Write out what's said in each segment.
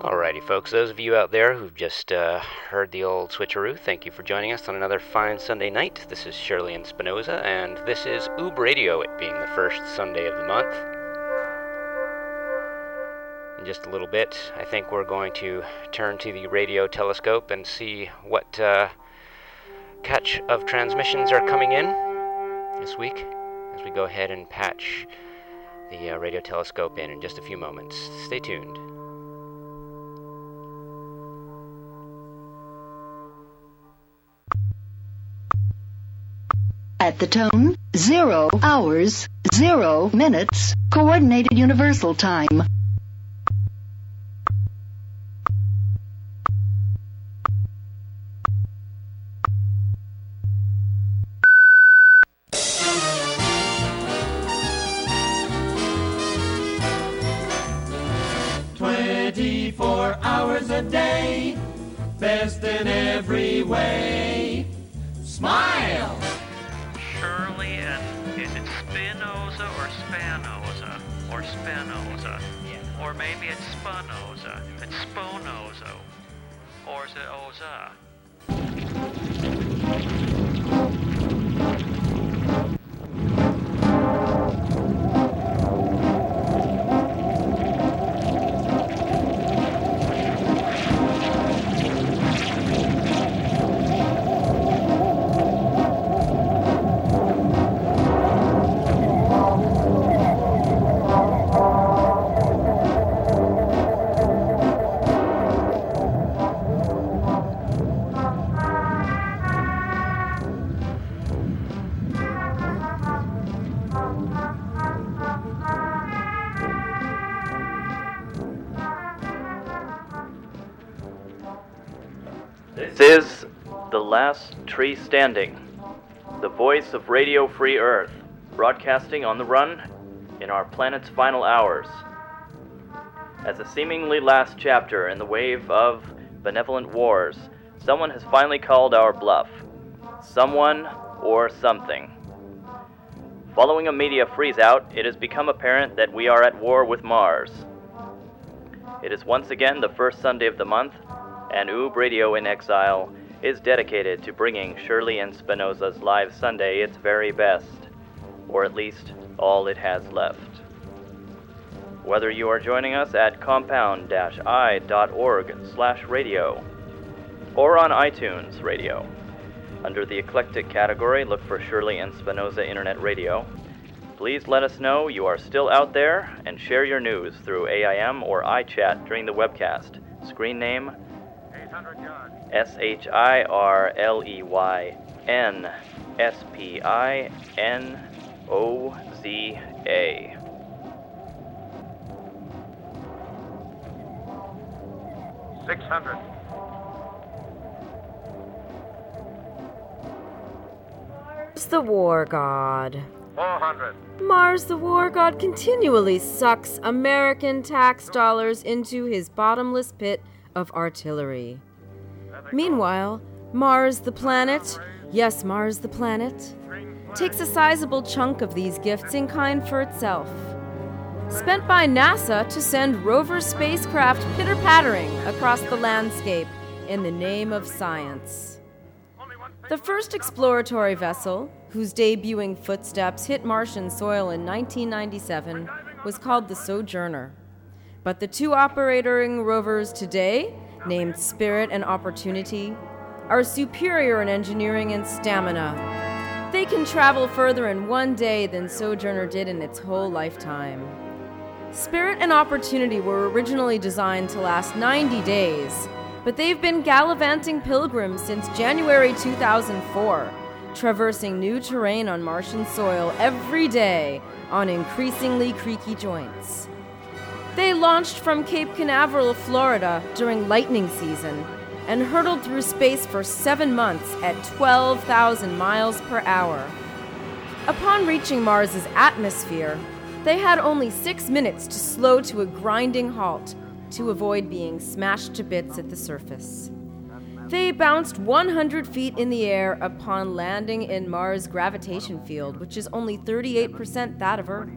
Alrighty, folks, those of you out there who've just uh, heard the old switcheroo, thank you for joining us on another fine Sunday night. This is Shirley and Spinoza, and this is Ub Radio, it being the first Sunday of the month. In just a little bit, I think we're going to turn to the radio telescope and see what uh, catch of transmissions are coming in this week as we go ahead and patch the uh, radio telescope in in just a few moments. Stay tuned. At the tone, zero hours, zero minutes, coordinated universal time. Maybe it's Spinoza. It's Sponozo. Or is it Oza? Tree Standing, the voice of Radio Free Earth, broadcasting on the run in our planet's final hours. As a seemingly last chapter in the wave of benevolent wars, someone has finally called our bluff. Someone or something. Following a media freeze out, it has become apparent that we are at war with Mars. It is once again the first Sunday of the month, and Ub Radio in Exile is dedicated to bringing Shirley and Spinoza's Live Sunday its very best, or at least all it has left. Whether you are joining us at compound-i.org slash radio, or on iTunes Radio, under the eclectic category, look for Shirley and Spinoza Internet Radio. Please let us know you are still out there and share your news through AIM or iChat during the webcast. Screen name S H I R L E Y N S P I N O Z A. Six hundred. Mars the war god. Four hundred. Mars the war god continually sucks American tax dollars into his bottomless pit of artillery. Meanwhile, Mars the planet, yes, Mars the planet, takes a sizable chunk of these gifts in kind for itself. Spent by NASA to send rover spacecraft pitter pattering across the landscape in the name of science. The first exploratory vessel, whose debuting footsteps hit Martian soil in 1997, was called the Sojourner. But the two operating rovers today, named Spirit and Opportunity, are superior in engineering and stamina. They can travel further in one day than Sojourner did in its whole lifetime. Spirit and Opportunity were originally designed to last 90 days, but they've been gallivanting pilgrims since January 2004, traversing new terrain on Martian soil every day on increasingly creaky joints. They launched from Cape Canaveral, Florida during lightning season and hurtled through space for seven months at 12,000 miles per hour. Upon reaching Mars's atmosphere, they had only six minutes to slow to a grinding halt to avoid being smashed to bits at the surface. They bounced 100 feet in the air upon landing in Mars' gravitation field, which is only 38% that of Earth.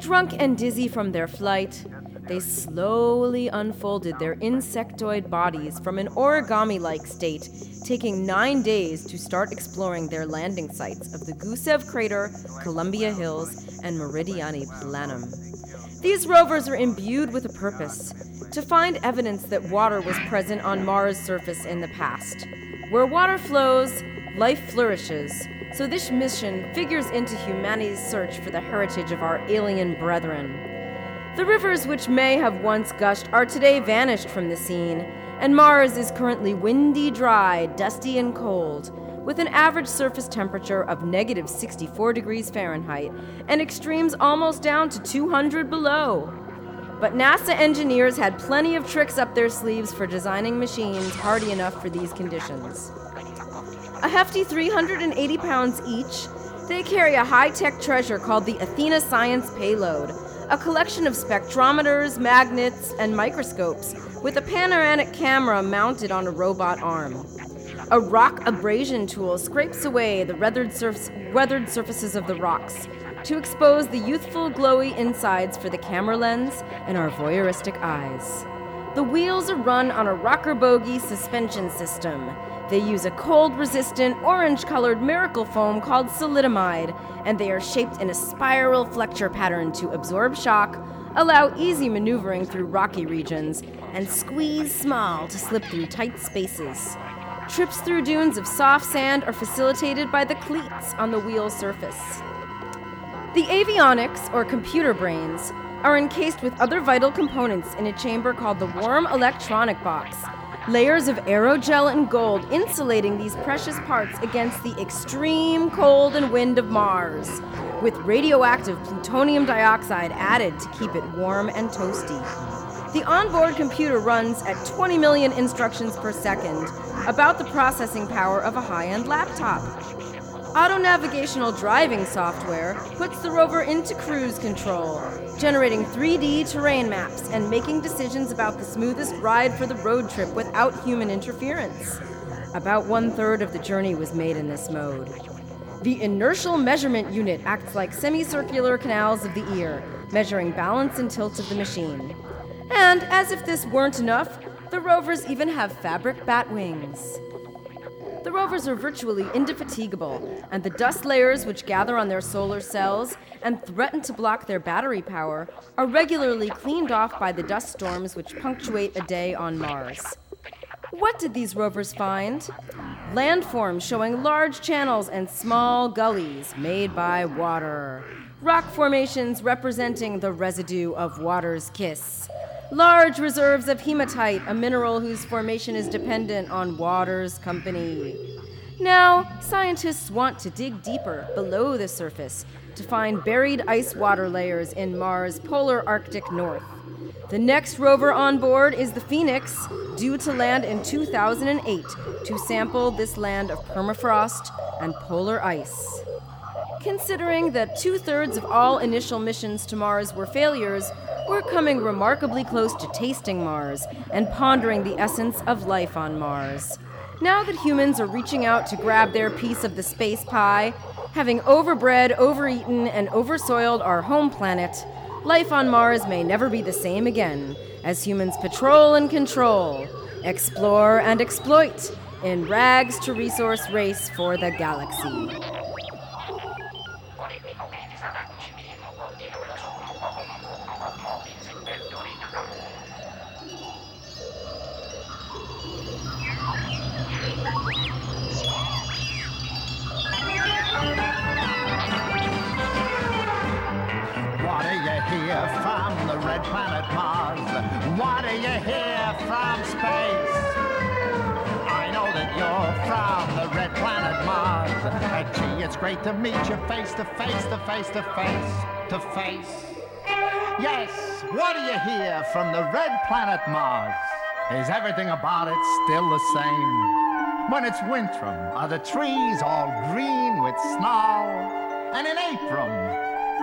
Drunk and dizzy from their flight, they slowly unfolded their insectoid bodies from an origami like state, taking nine days to start exploring their landing sites of the Gusev Crater, Columbia Hills, and Meridiani Planum. These rovers are imbued with a purpose to find evidence that water was present on Mars' surface in the past. Where water flows, life flourishes, so this mission figures into humanity's search for the heritage of our alien brethren. The rivers which may have once gushed are today vanished from the scene, and Mars is currently windy, dry, dusty, and cold, with an average surface temperature of negative 64 degrees Fahrenheit and extremes almost down to 200 below. But NASA engineers had plenty of tricks up their sleeves for designing machines hardy enough for these conditions. A hefty 380 pounds each, they carry a high tech treasure called the Athena Science Payload, a collection of spectrometers, magnets, and microscopes with a panoramic camera mounted on a robot arm. A rock abrasion tool scrapes away the weathered, surf- weathered surfaces of the rocks to expose the youthful, glowy insides for the camera lens and our voyeuristic eyes. The wheels are run on a rocker bogie suspension system they use a cold resistant, orange colored miracle foam called solimide, and they are shaped in a spiral flexure pattern to absorb shock, allow easy maneuvering through rocky regions, and squeeze small to slip through tight spaces. Trips through dunes of soft sand are facilitated by the cleats on the wheel surface. The avionics, or computer brains, are encased with other vital components in a chamber called the Warm Electronic Box Layers of aerogel and gold insulating these precious parts against the extreme cold and wind of Mars, with radioactive plutonium dioxide added to keep it warm and toasty. The onboard computer runs at 20 million instructions per second, about the processing power of a high end laptop. Auto navigational driving software puts the rover into cruise control, generating 3D terrain maps and making decisions about the smoothest ride for the road trip without human interference. About one third of the journey was made in this mode. The inertial measurement unit acts like semicircular canals of the ear, measuring balance and tilt of the machine. And as if this weren't enough, the rovers even have fabric bat wings. The rovers are virtually indefatigable, and the dust layers which gather on their solar cells and threaten to block their battery power are regularly cleaned off by the dust storms which punctuate a day on Mars. What did these rovers find? Landforms showing large channels and small gullies made by water. Rock formations representing the residue of water's kiss. Large reserves of hematite, a mineral whose formation is dependent on water's company. Now, scientists want to dig deeper below the surface to find buried ice water layers in Mars' polar Arctic north. The next rover on board is the Phoenix, due to land in 2008 to sample this land of permafrost and polar ice. Considering that two thirds of all initial missions to Mars were failures, we're coming remarkably close to tasting Mars and pondering the essence of life on Mars. Now that humans are reaching out to grab their piece of the space pie, having overbred, overeaten, and oversoiled our home planet, life on Mars may never be the same again as humans patrol and control, explore and exploit in rags to resource race for the galaxy. It's great to meet you face to face, to face to face, to face. Yes, what do you hear from the red planet Mars? Is everything about it still the same? When it's winter, are the trees all green with snow? And in April,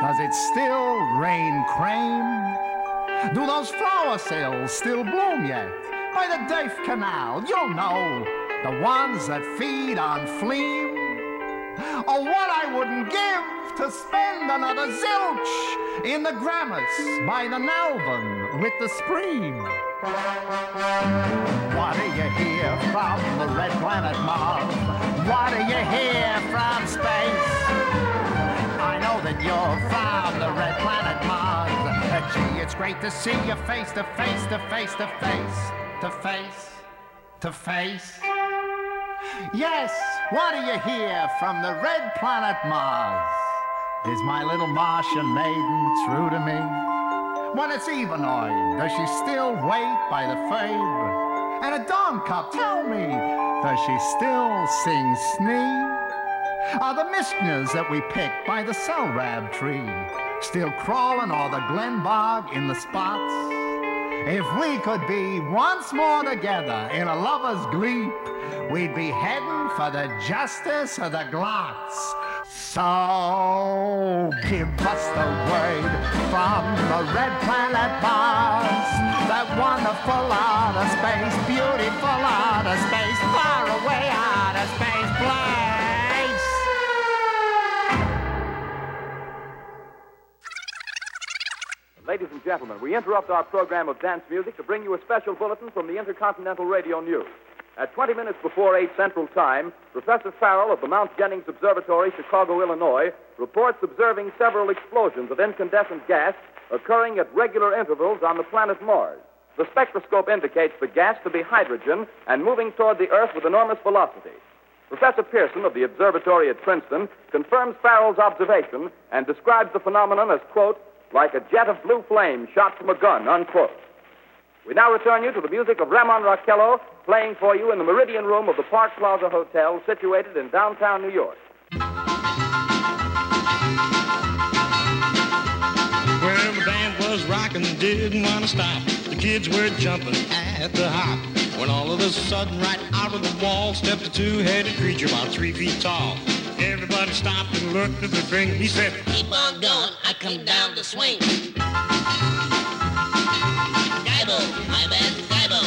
does it still rain cream? Do those flower sills still bloom yet? By the Dave Canal, you'll know, the ones that feed on fleam Oh, what I wouldn't give to spend another zilch in the Grammars by the Nalvin with the stream. What do you hear from the red planet Mars? What do you hear from space? I know that you're from the red planet Mars. Gee, it's great to see you face to face, to face, to face, to face, to face. Yes, what do you hear from the red planet Mars? Is my little Martian maiden true to me? When it's evenoid, does she still wait by the Fabe? And a dawn cup, tell me, does she still sing snee? Are the mishnahs that we picked by the Selrab tree still crawling o'er the glen bog in the spots? If we could be once more together in a lover's gleep, we'd be heading for the justice of the glots. So give us the word from the red planet Mars. That wonderful outer space, beautiful outer space, far away outer Ladies and gentlemen, we interrupt our program of dance music to bring you a special bulletin from the Intercontinental Radio News. At 20 minutes before 8 Central Time, Professor Farrell of the Mount Jennings Observatory, Chicago, Illinois, reports observing several explosions of incandescent gas occurring at regular intervals on the planet Mars. The spectroscope indicates the gas to be hydrogen and moving toward the Earth with enormous velocity. Professor Pearson of the observatory at Princeton confirms Farrell's observation and describes the phenomenon as, quote, like a jet of blue flame shot from a gun, unquote. We now return you to the music of Ramon Raquello playing for you in the Meridian Room of the Park Plaza Hotel situated in downtown New York. The band was rocking, didn't want to stop. The kids were jumping at the hop. When all of a sudden, right out of the wall, stepped a two-headed creature about three feet tall. Everybody stopped and looked at the thing. He said, Keep on going, I come down the swing. Gaibo, my bad, Gaibo.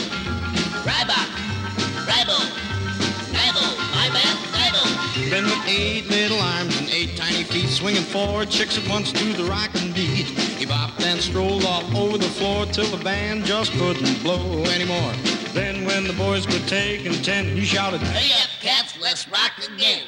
Ryback, Rybo, Gaibo, my bad, Gaibo. Then with eight little arms and eight tiny feet, swinging four chicks at once to the rockin' beat. He bopped and strolled all over the floor till the band just couldn't blow anymore. Then when the boys quit taking ten, he shouted, Hurry up, cats, let's rock again.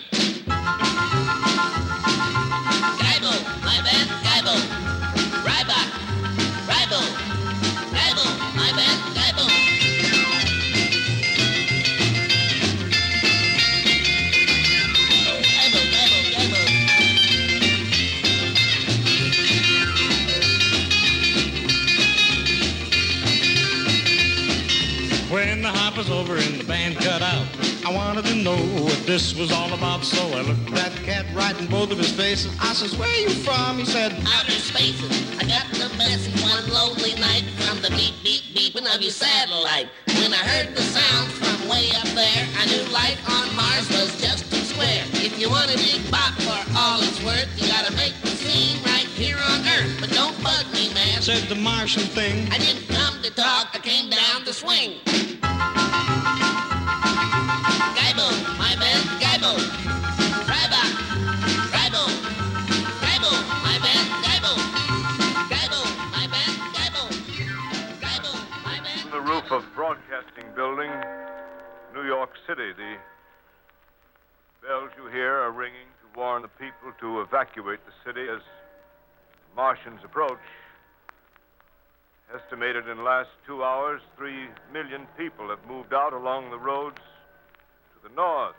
When the hop was over and the band cut out, I wanted to know what this was all about. So I looked that cat right in both of his faces. I says, where you from? He said, outer spaces. I got the message one lonely night from the beep beep beeping of your satellite. When I heard the sound from way up there, I knew life on Mars was just too square. If you want a big bop for all it's worth, you gotta make the scene right here on Earth. But don't bug me, man. said the Martian thing. I didn't come to talk, I came down to swing. city. The bells you hear are ringing to warn the people to evacuate the city as the Martians approach. Estimated in the last two hours, three million people have moved out along the roads to the north.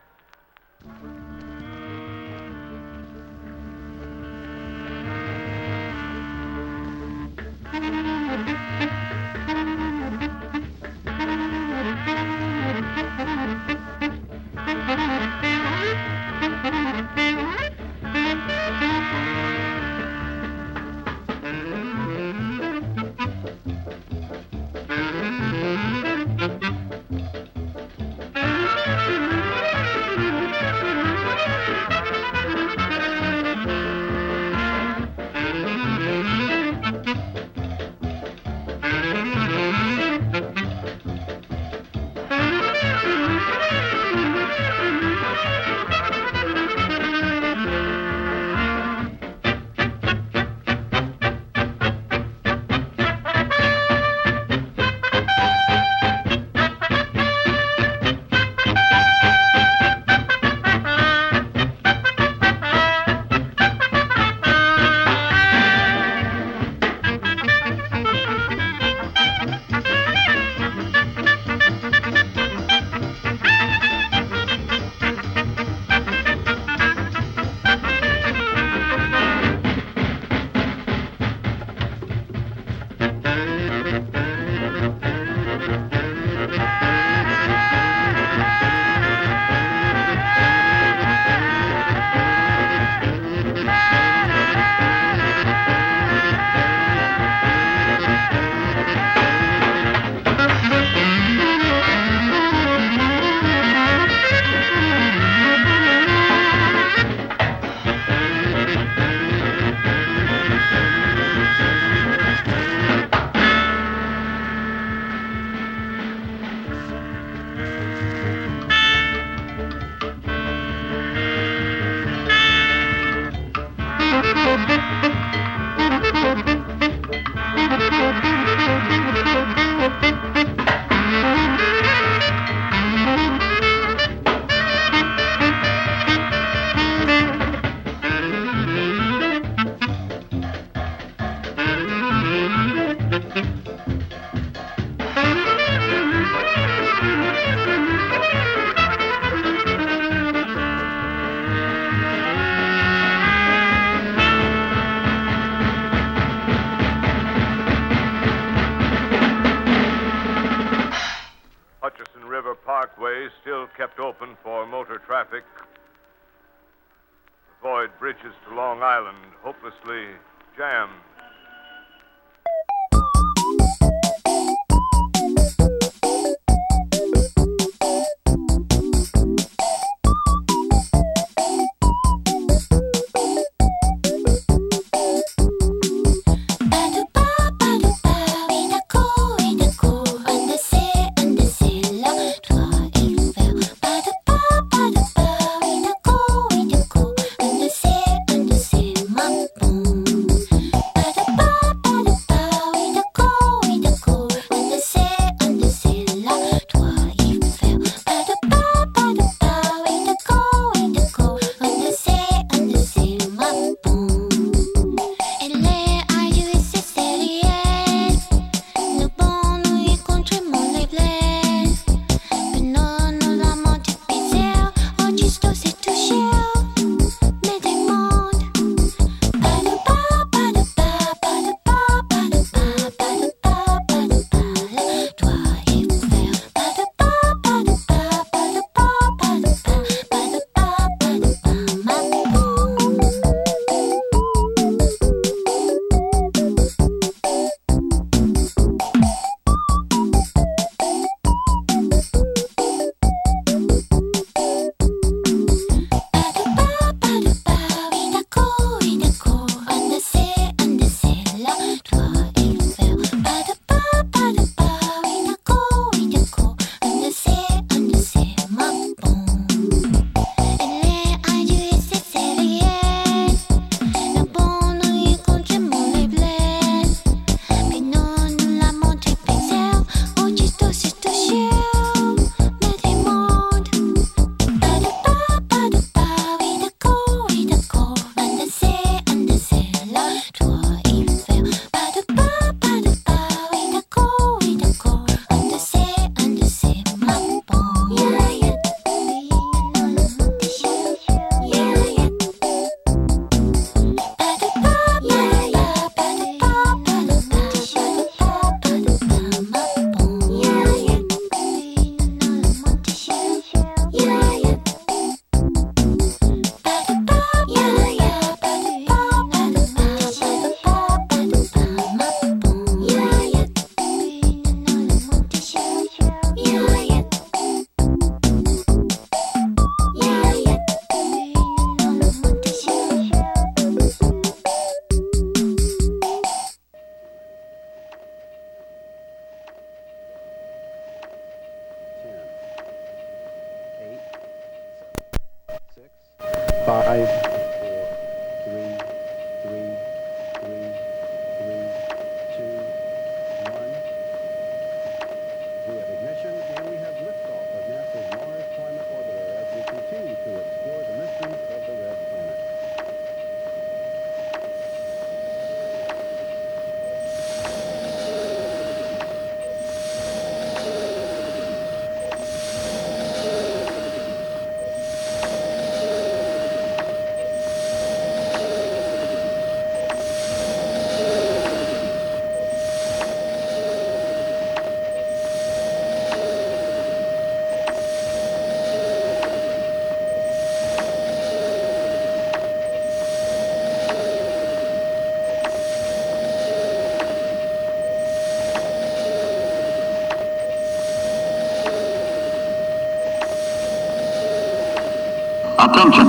Attention!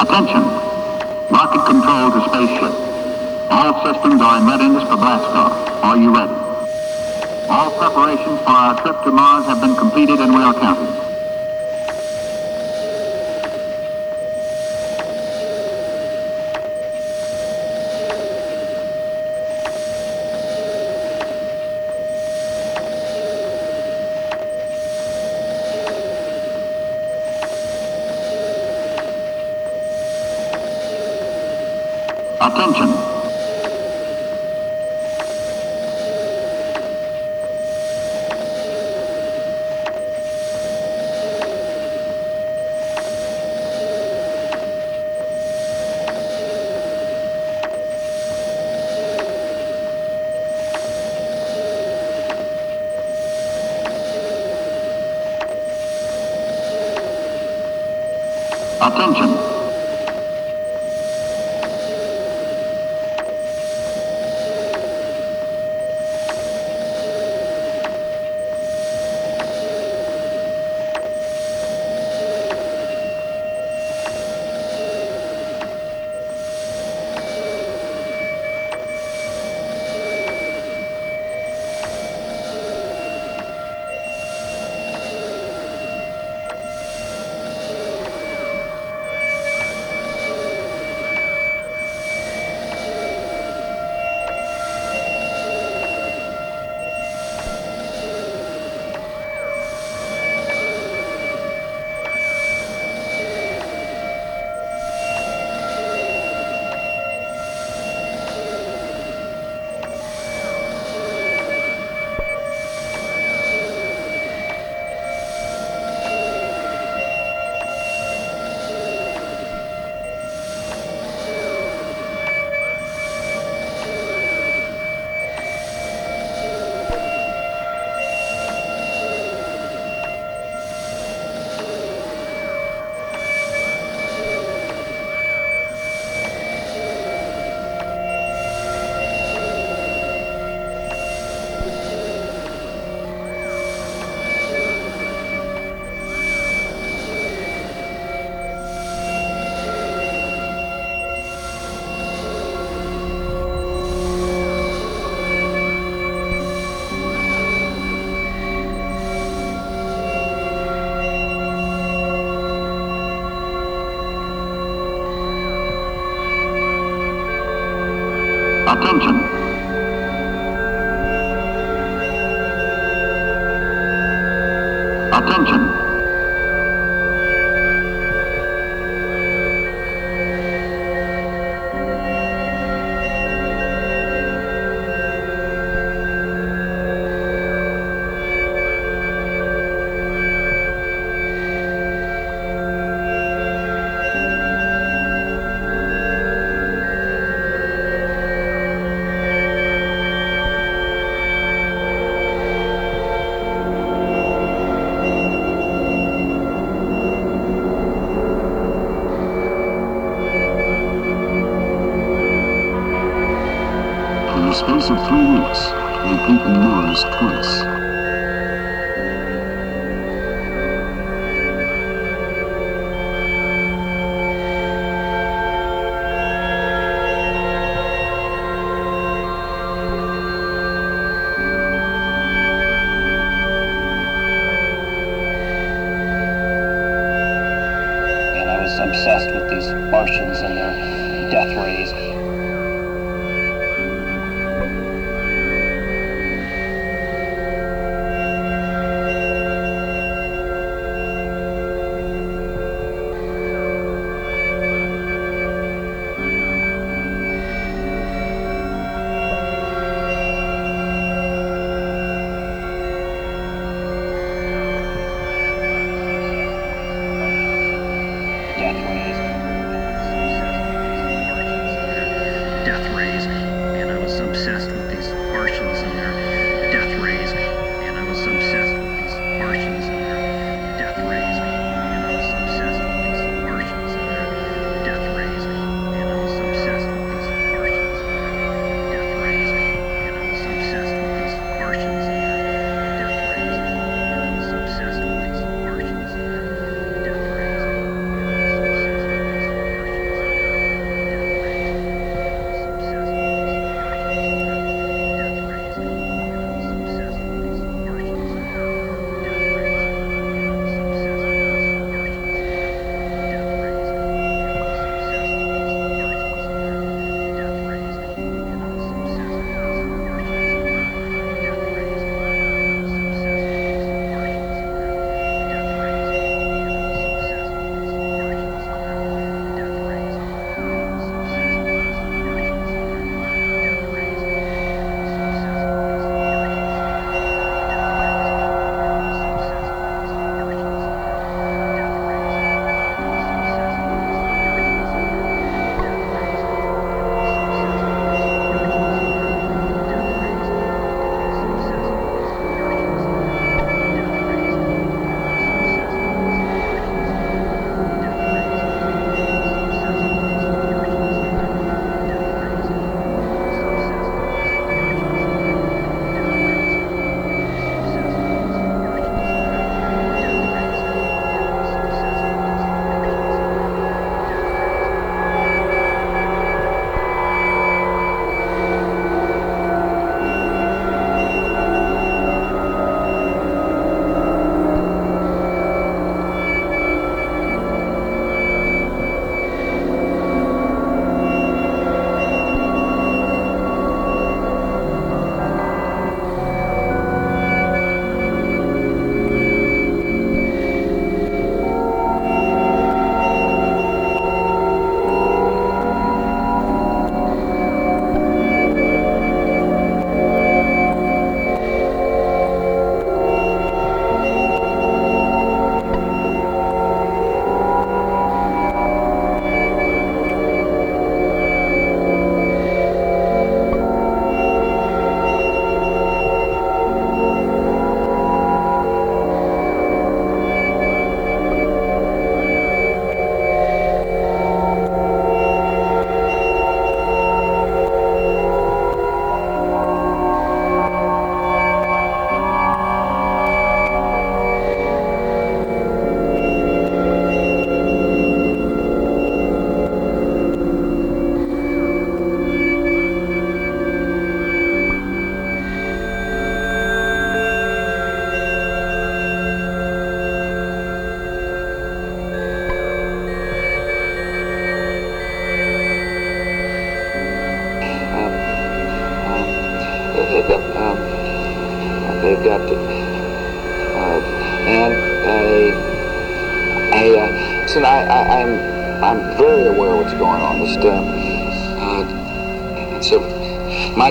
Attention! Rocket control to spaceship. All systems are in readiness for blastoff. Are you ready? All preparations for our trip to Mars have been completed and we are counting. Attention. Attention. Attention. Space of three weeks, they've beaten Mars twice.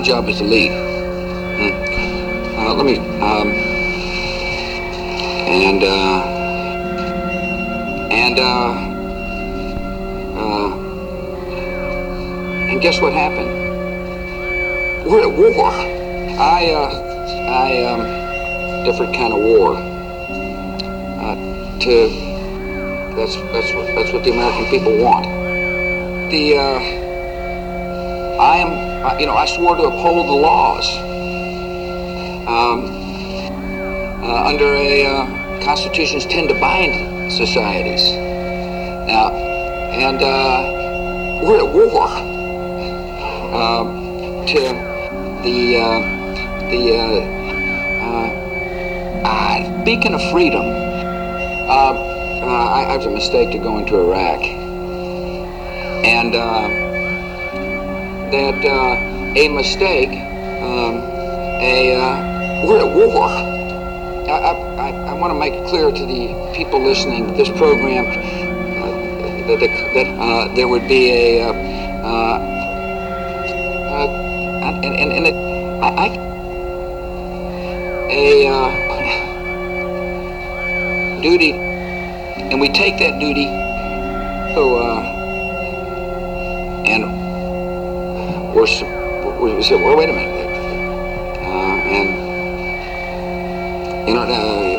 Job is to lead. Hmm. Uh, let me, um, and, uh, and, uh, uh, and guess what happened? We're at war. I, uh, I, um, different kind of war. Uh, to, that's, that's what, that's what the American people want. The, uh, I am, you know, I swore to uphold the laws. Um, uh, under a, uh, constitutions tend to bind societies. Now, and, uh, we're at war. Um, to the, uh, the, uh, uh, uh, beacon of freedom. I, I was a mistake to go into Iraq. And, that, uh, a mistake, um, a, uh, we're at war. I, I, I want to make it clear to the people listening to this program uh, that, that uh, there would be a, uh, uh, and, and, and it, I, I a duty, and we take that duty, so, uh, and we're, we we said, well, wait a minute, uh, and, you know, uh,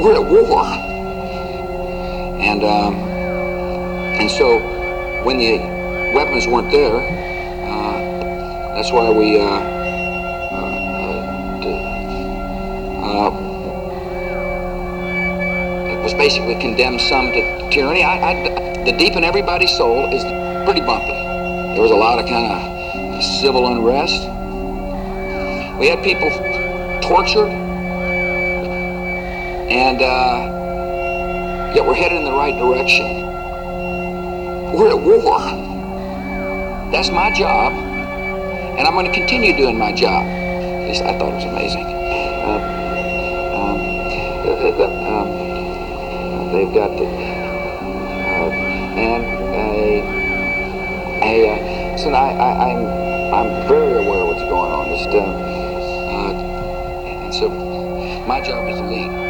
we're at war, and, um, and so when the weapons weren't there, uh, that's why we, uh, uh, it was basically condemned some to tyranny. I, I, the deep in everybody's soul is pretty bumpy. There was a lot of kind of civil unrest. We had people tortured, and uh, yet we're headed in the right direction. We're at war. That's my job, and I'm going to continue doing my job. At least I thought it was amazing. Uh, um, uh, uh, um, they've got the, uh, and a, uh, so I, I, I'm, I'm very aware of what's going on. Just, uh, uh, and so my job is to lead.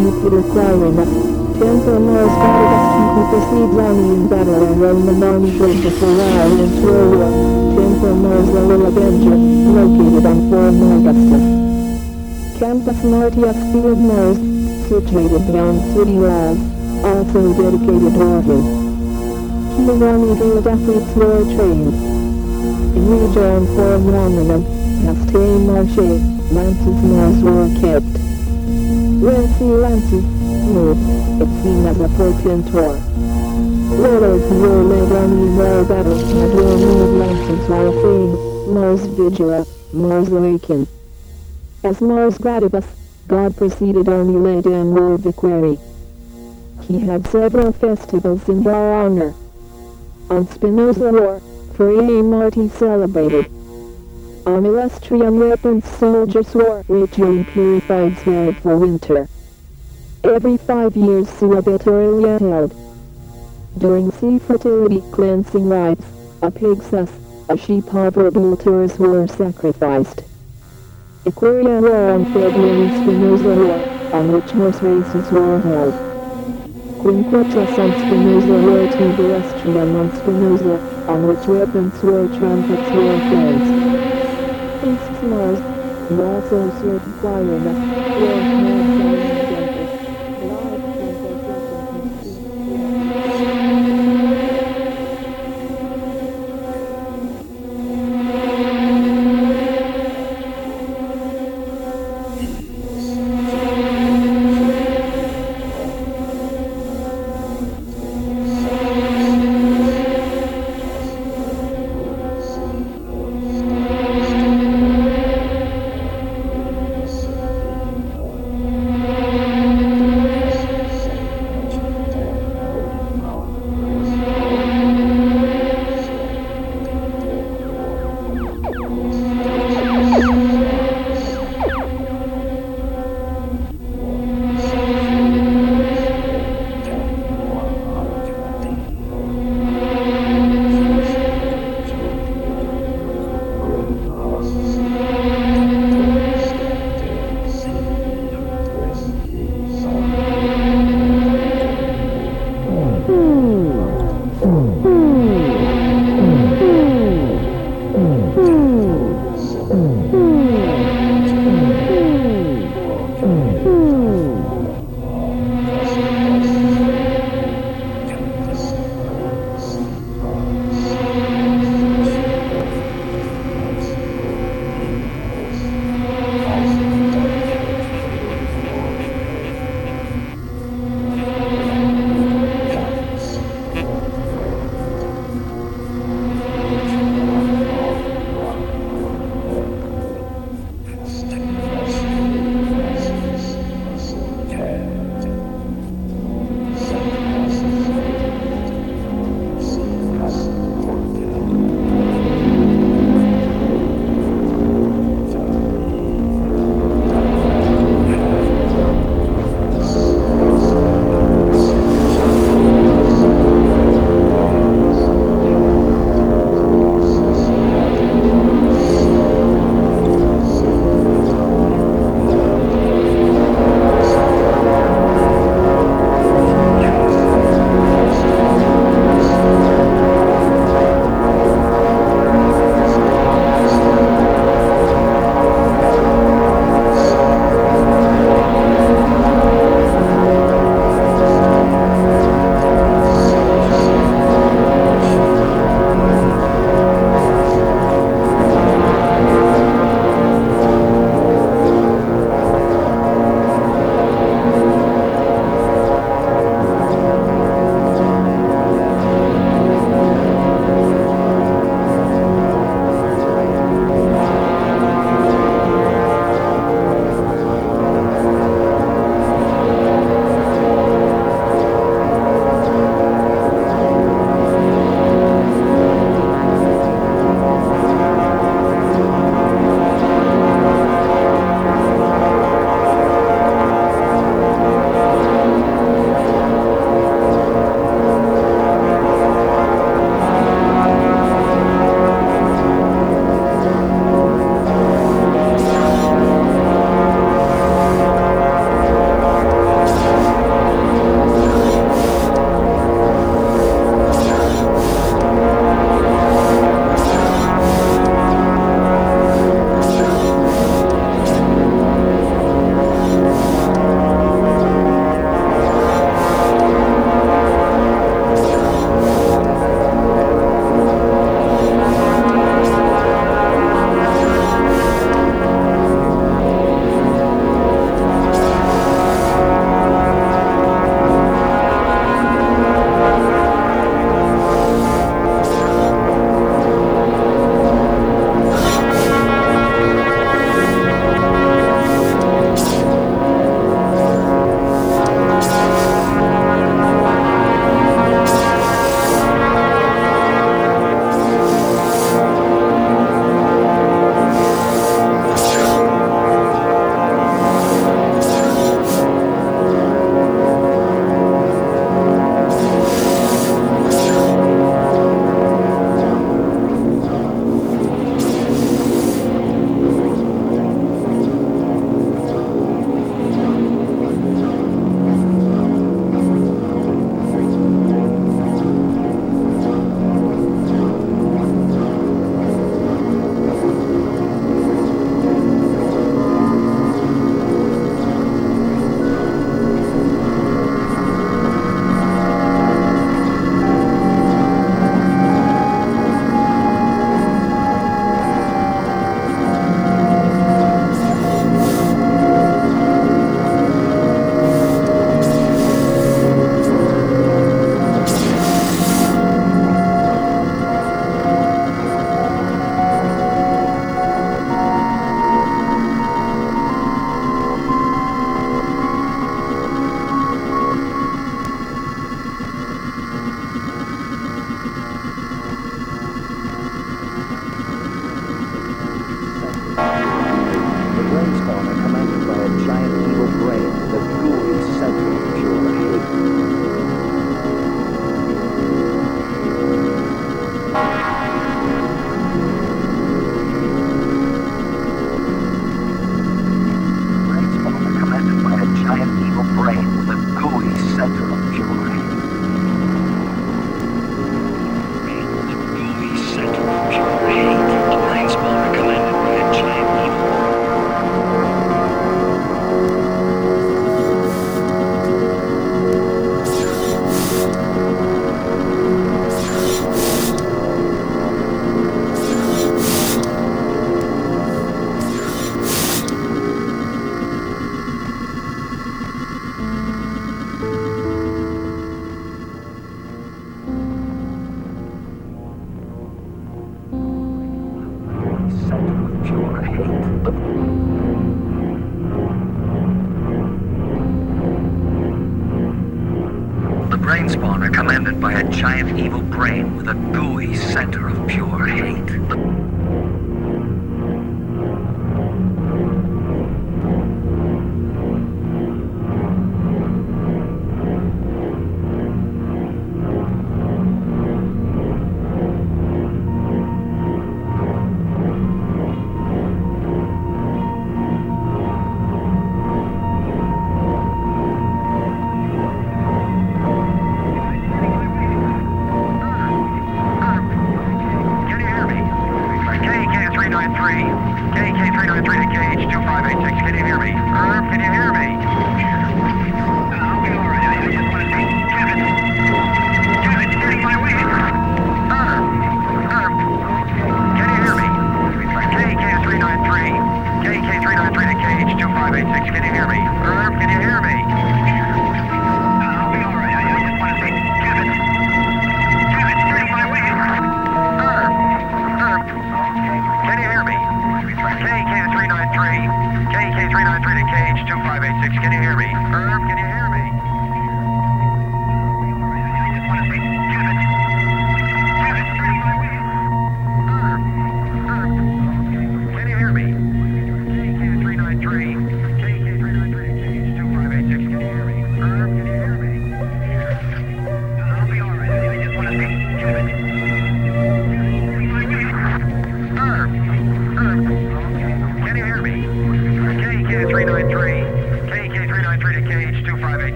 Quirinus. Temple Mars goddess who proceeds army in battle and Roman army goes before while in Troia. Temple Mars the Little located on Forum Augustus. Campus Martius Field Mars, situated beyond city walls, also dedicated to Oregon. Kiwani Guild athletes were trained. In Region Forum Romanum, Castain Marche, Lance's Mars were kept. Lancy, no, it's seen as a portentor. Warlords were led on the war battle and will need of Fame, Mars Vigila, Mars Awaken. As Mars Gradivus, God proceeded on the led and ruled the quarry. He had several festivals in our honor. On Spinoza War, Feriae Marti celebrated. Illustrium Weapons Soldiers War, ritually purified spirit for winter. Every five years Suovetaurilia held. During sea fertility cleansing rites, a pig's thus, a sheep tours were sacrificed. Equirria War on February Spinoza War, on which horse races were held. Quinquatrus on Spinoza War to Terrestrium on Spinoza, on which weapons were trumpets were cleansed. Priests Mars, and also certify